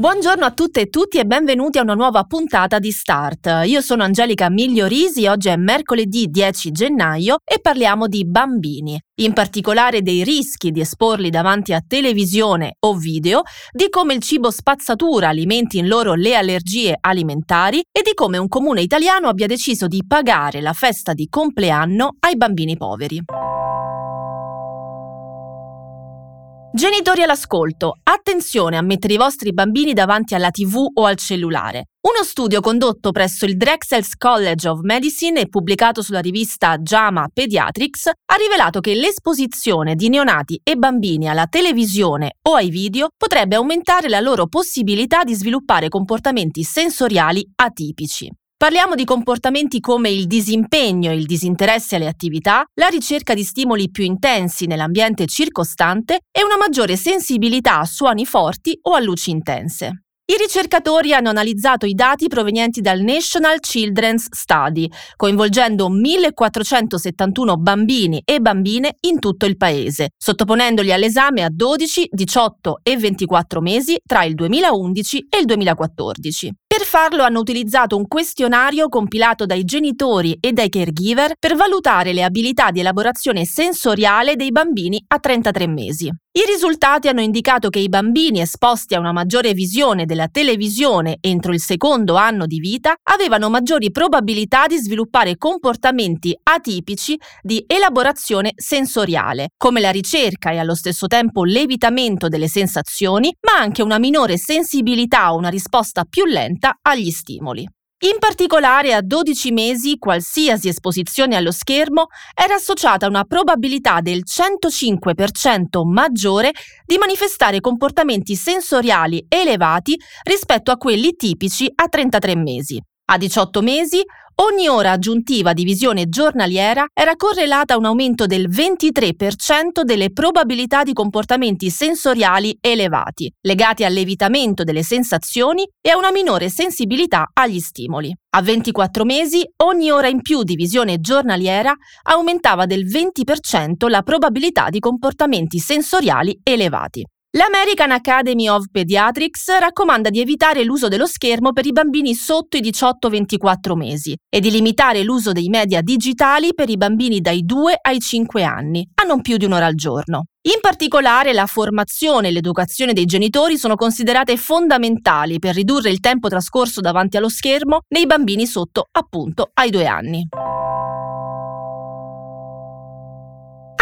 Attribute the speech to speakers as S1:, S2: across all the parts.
S1: Buongiorno a tutte e tutti e benvenuti a una nuova puntata di Start. Io sono Angelica Migliorisi, oggi è mercoledì 10 gennaio e parliamo di bambini, in particolare dei rischi di esporli davanti a televisione o video, di come il cibo spazzatura alimenti in loro le allergie alimentari e di come un comune italiano abbia deciso di pagare la festa di compleanno ai bambini poveri. Genitori all'ascolto, attenzione a mettere i vostri bambini davanti alla TV o al cellulare. Uno studio condotto presso il Drexel's College of Medicine e pubblicato sulla rivista JAMA Pediatrics ha rivelato che l'esposizione di neonati e bambini alla televisione o ai video potrebbe aumentare la loro possibilità di sviluppare comportamenti sensoriali atipici. Parliamo di comportamenti come il disimpegno il disinteresse alle attività, la ricerca di stimoli più intensi nell'ambiente circostante e una maggiore sensibilità a suoni forti o a luci intense. I ricercatori hanno analizzato i dati provenienti dal National Children's Study, coinvolgendo 1471 bambini e bambine in tutto il paese, sottoponendoli all'esame a 12, 18 e 24 mesi tra il 2011 e il 2014. Per farlo hanno utilizzato un questionario compilato dai genitori e dai caregiver per valutare le abilità di elaborazione sensoriale dei bambini a 33 mesi. I risultati hanno indicato che i bambini esposti a una maggiore visione della televisione entro il secondo anno di vita avevano maggiori probabilità di sviluppare comportamenti atipici di elaborazione sensoriale, come la ricerca e allo stesso tempo l'evitamento delle sensazioni, ma anche una minore sensibilità o una risposta più lenta agli stimoli. In particolare a 12 mesi qualsiasi esposizione allo schermo era associata a una probabilità del 105% maggiore di manifestare comportamenti sensoriali elevati rispetto a quelli tipici a 33 mesi. A 18 mesi Ogni ora aggiuntiva di visione giornaliera era correlata a un aumento del 23% delle probabilità di comportamenti sensoriali elevati, legati all'evitamento delle sensazioni e a una minore sensibilità agli stimoli. A 24 mesi, ogni ora in più di visione giornaliera aumentava del 20% la probabilità di comportamenti sensoriali elevati. L'American Academy of Pediatrics raccomanda di evitare l'uso dello schermo per i bambini sotto i 18-24 mesi e di limitare l'uso dei media digitali per i bambini dai 2 ai 5 anni, a non più di un'ora al giorno. In particolare la formazione e l'educazione dei genitori sono considerate fondamentali per ridurre il tempo trascorso davanti allo schermo nei bambini sotto appunto ai 2 anni.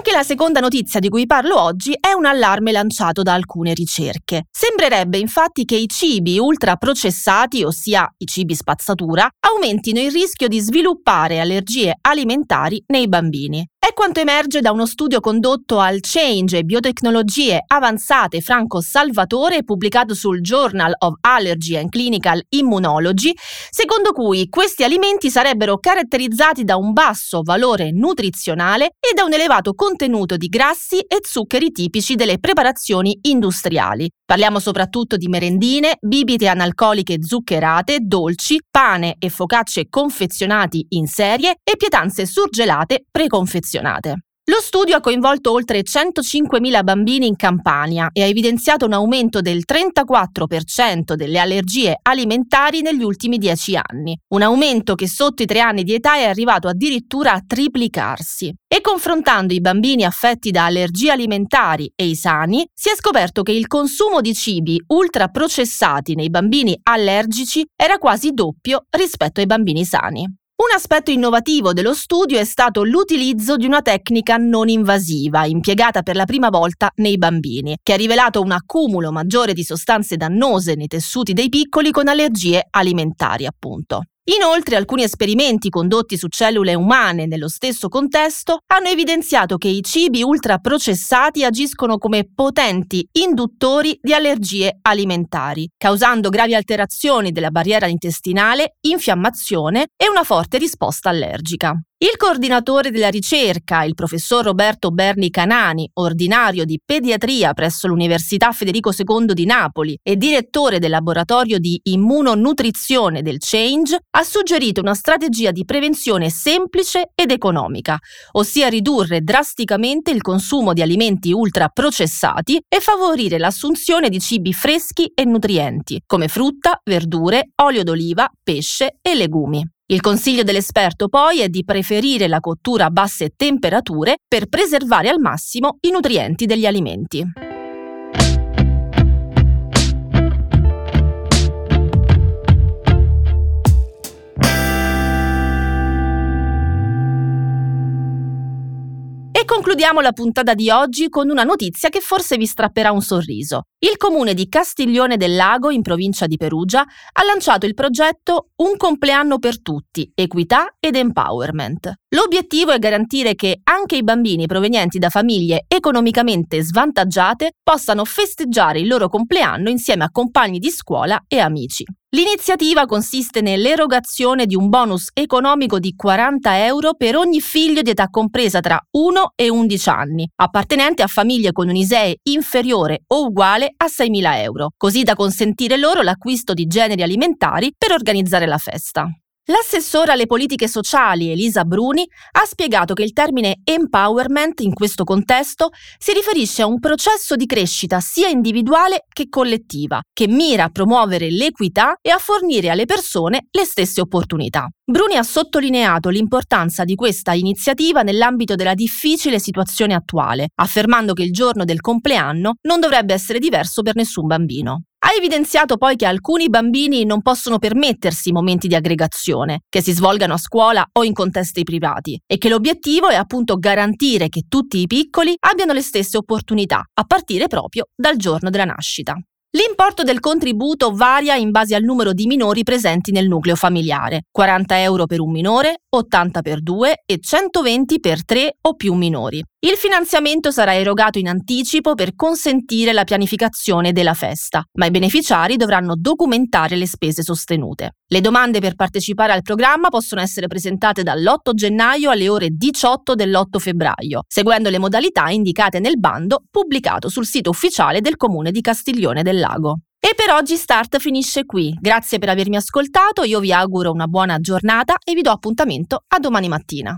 S1: Anche la seconda notizia di cui parlo oggi è un allarme lanciato da alcune ricerche. Sembrerebbe infatti che i cibi ultraprocessati, ossia i cibi spazzatura, aumentino il rischio di sviluppare allergie alimentari nei bambini. È quanto emerge da uno studio condotto al Change Biotecnologie Avanzate Franco Salvatore pubblicato sul Journal of Allergy and Clinical Immunology, secondo cui questi alimenti sarebbero caratterizzati da un basso valore nutrizionale e da un elevato contenuto di grassi e zuccheri tipici delle preparazioni industriali. Parliamo soprattutto di merendine, bibite analcoliche zuccherate, dolci, pane e focacce confezionati in serie e pietanze surgelate preconfezionate selezionate. Lo studio ha coinvolto oltre 105.000 bambini in Campania e ha evidenziato un aumento del 34% delle allergie alimentari negli ultimi 10 anni, un aumento che sotto i 3 anni di età è arrivato addirittura a triplicarsi. E confrontando i bambini affetti da allergie alimentari e i sani, si è scoperto che il consumo di cibi ultraprocessati nei bambini allergici era quasi doppio rispetto ai bambini sani. Un aspetto innovativo dello studio è stato l'utilizzo di una tecnica non invasiva, impiegata per la prima volta nei bambini, che ha rivelato un accumulo maggiore di sostanze dannose nei tessuti dei piccoli con allergie alimentari, appunto. Inoltre alcuni esperimenti condotti su cellule umane nello stesso contesto hanno evidenziato che i cibi ultraprocessati agiscono come potenti induttori di allergie alimentari, causando gravi alterazioni della barriera intestinale, infiammazione e una forte risposta allergica. Il coordinatore della ricerca, il professor Roberto Berni Canani, ordinario di pediatria presso l'Università Federico II di Napoli e direttore del laboratorio di immunonutrizione del Change, ha suggerito una strategia di prevenzione semplice ed economica, ossia ridurre drasticamente il consumo di alimenti ultraprocessati e favorire l'assunzione di cibi freschi e nutrienti, come frutta, verdure, olio d'oliva, pesce e legumi. Il consiglio dell'esperto poi è di preferire la cottura a basse temperature per preservare al massimo i nutrienti degli alimenti. Concludiamo la puntata di oggi con una notizia che forse vi strapperà un sorriso. Il comune di Castiglione del Lago, in provincia di Perugia, ha lanciato il progetto Un compleanno per tutti, equità ed empowerment. L'obiettivo è garantire che anche i bambini provenienti da famiglie economicamente svantaggiate possano festeggiare il loro compleanno insieme a compagni di scuola e amici. L'iniziativa consiste nell'erogazione di un bonus economico di 40 euro per ogni figlio di età compresa tra 1 e 11 anni, appartenente a famiglie con un ISEE inferiore o uguale a 6.000 euro, così da consentire loro l'acquisto di generi alimentari per organizzare la festa. L'assessora alle politiche sociali Elisa Bruni ha spiegato che il termine empowerment in questo contesto si riferisce a un processo di crescita sia individuale che collettiva, che mira a promuovere l'equità e a fornire alle persone le stesse opportunità. Bruni ha sottolineato l'importanza di questa iniziativa nell'ambito della difficile situazione attuale, affermando che il giorno del compleanno non dovrebbe essere diverso per nessun bambino. Ha evidenziato poi che alcuni bambini non possono permettersi momenti di aggregazione, che si svolgano a scuola o in contesti privati, e che l'obiettivo è appunto garantire che tutti i piccoli abbiano le stesse opportunità, a partire proprio dal giorno della nascita. L'importo del contributo varia in base al numero di minori presenti nel nucleo familiare, 40 euro per un minore, 80 per due e 120 per tre o più minori. Il finanziamento sarà erogato in anticipo per consentire la pianificazione della festa, ma i beneficiari dovranno documentare le spese sostenute. Le domande per partecipare al programma possono essere presentate dall'8 gennaio alle ore 18 dell'8 febbraio, seguendo le modalità indicate nel bando pubblicato sul sito ufficiale del comune di Castiglione del Lago. E per oggi Start finisce qui. Grazie per avermi ascoltato, io vi auguro una buona giornata e vi do appuntamento a domani mattina.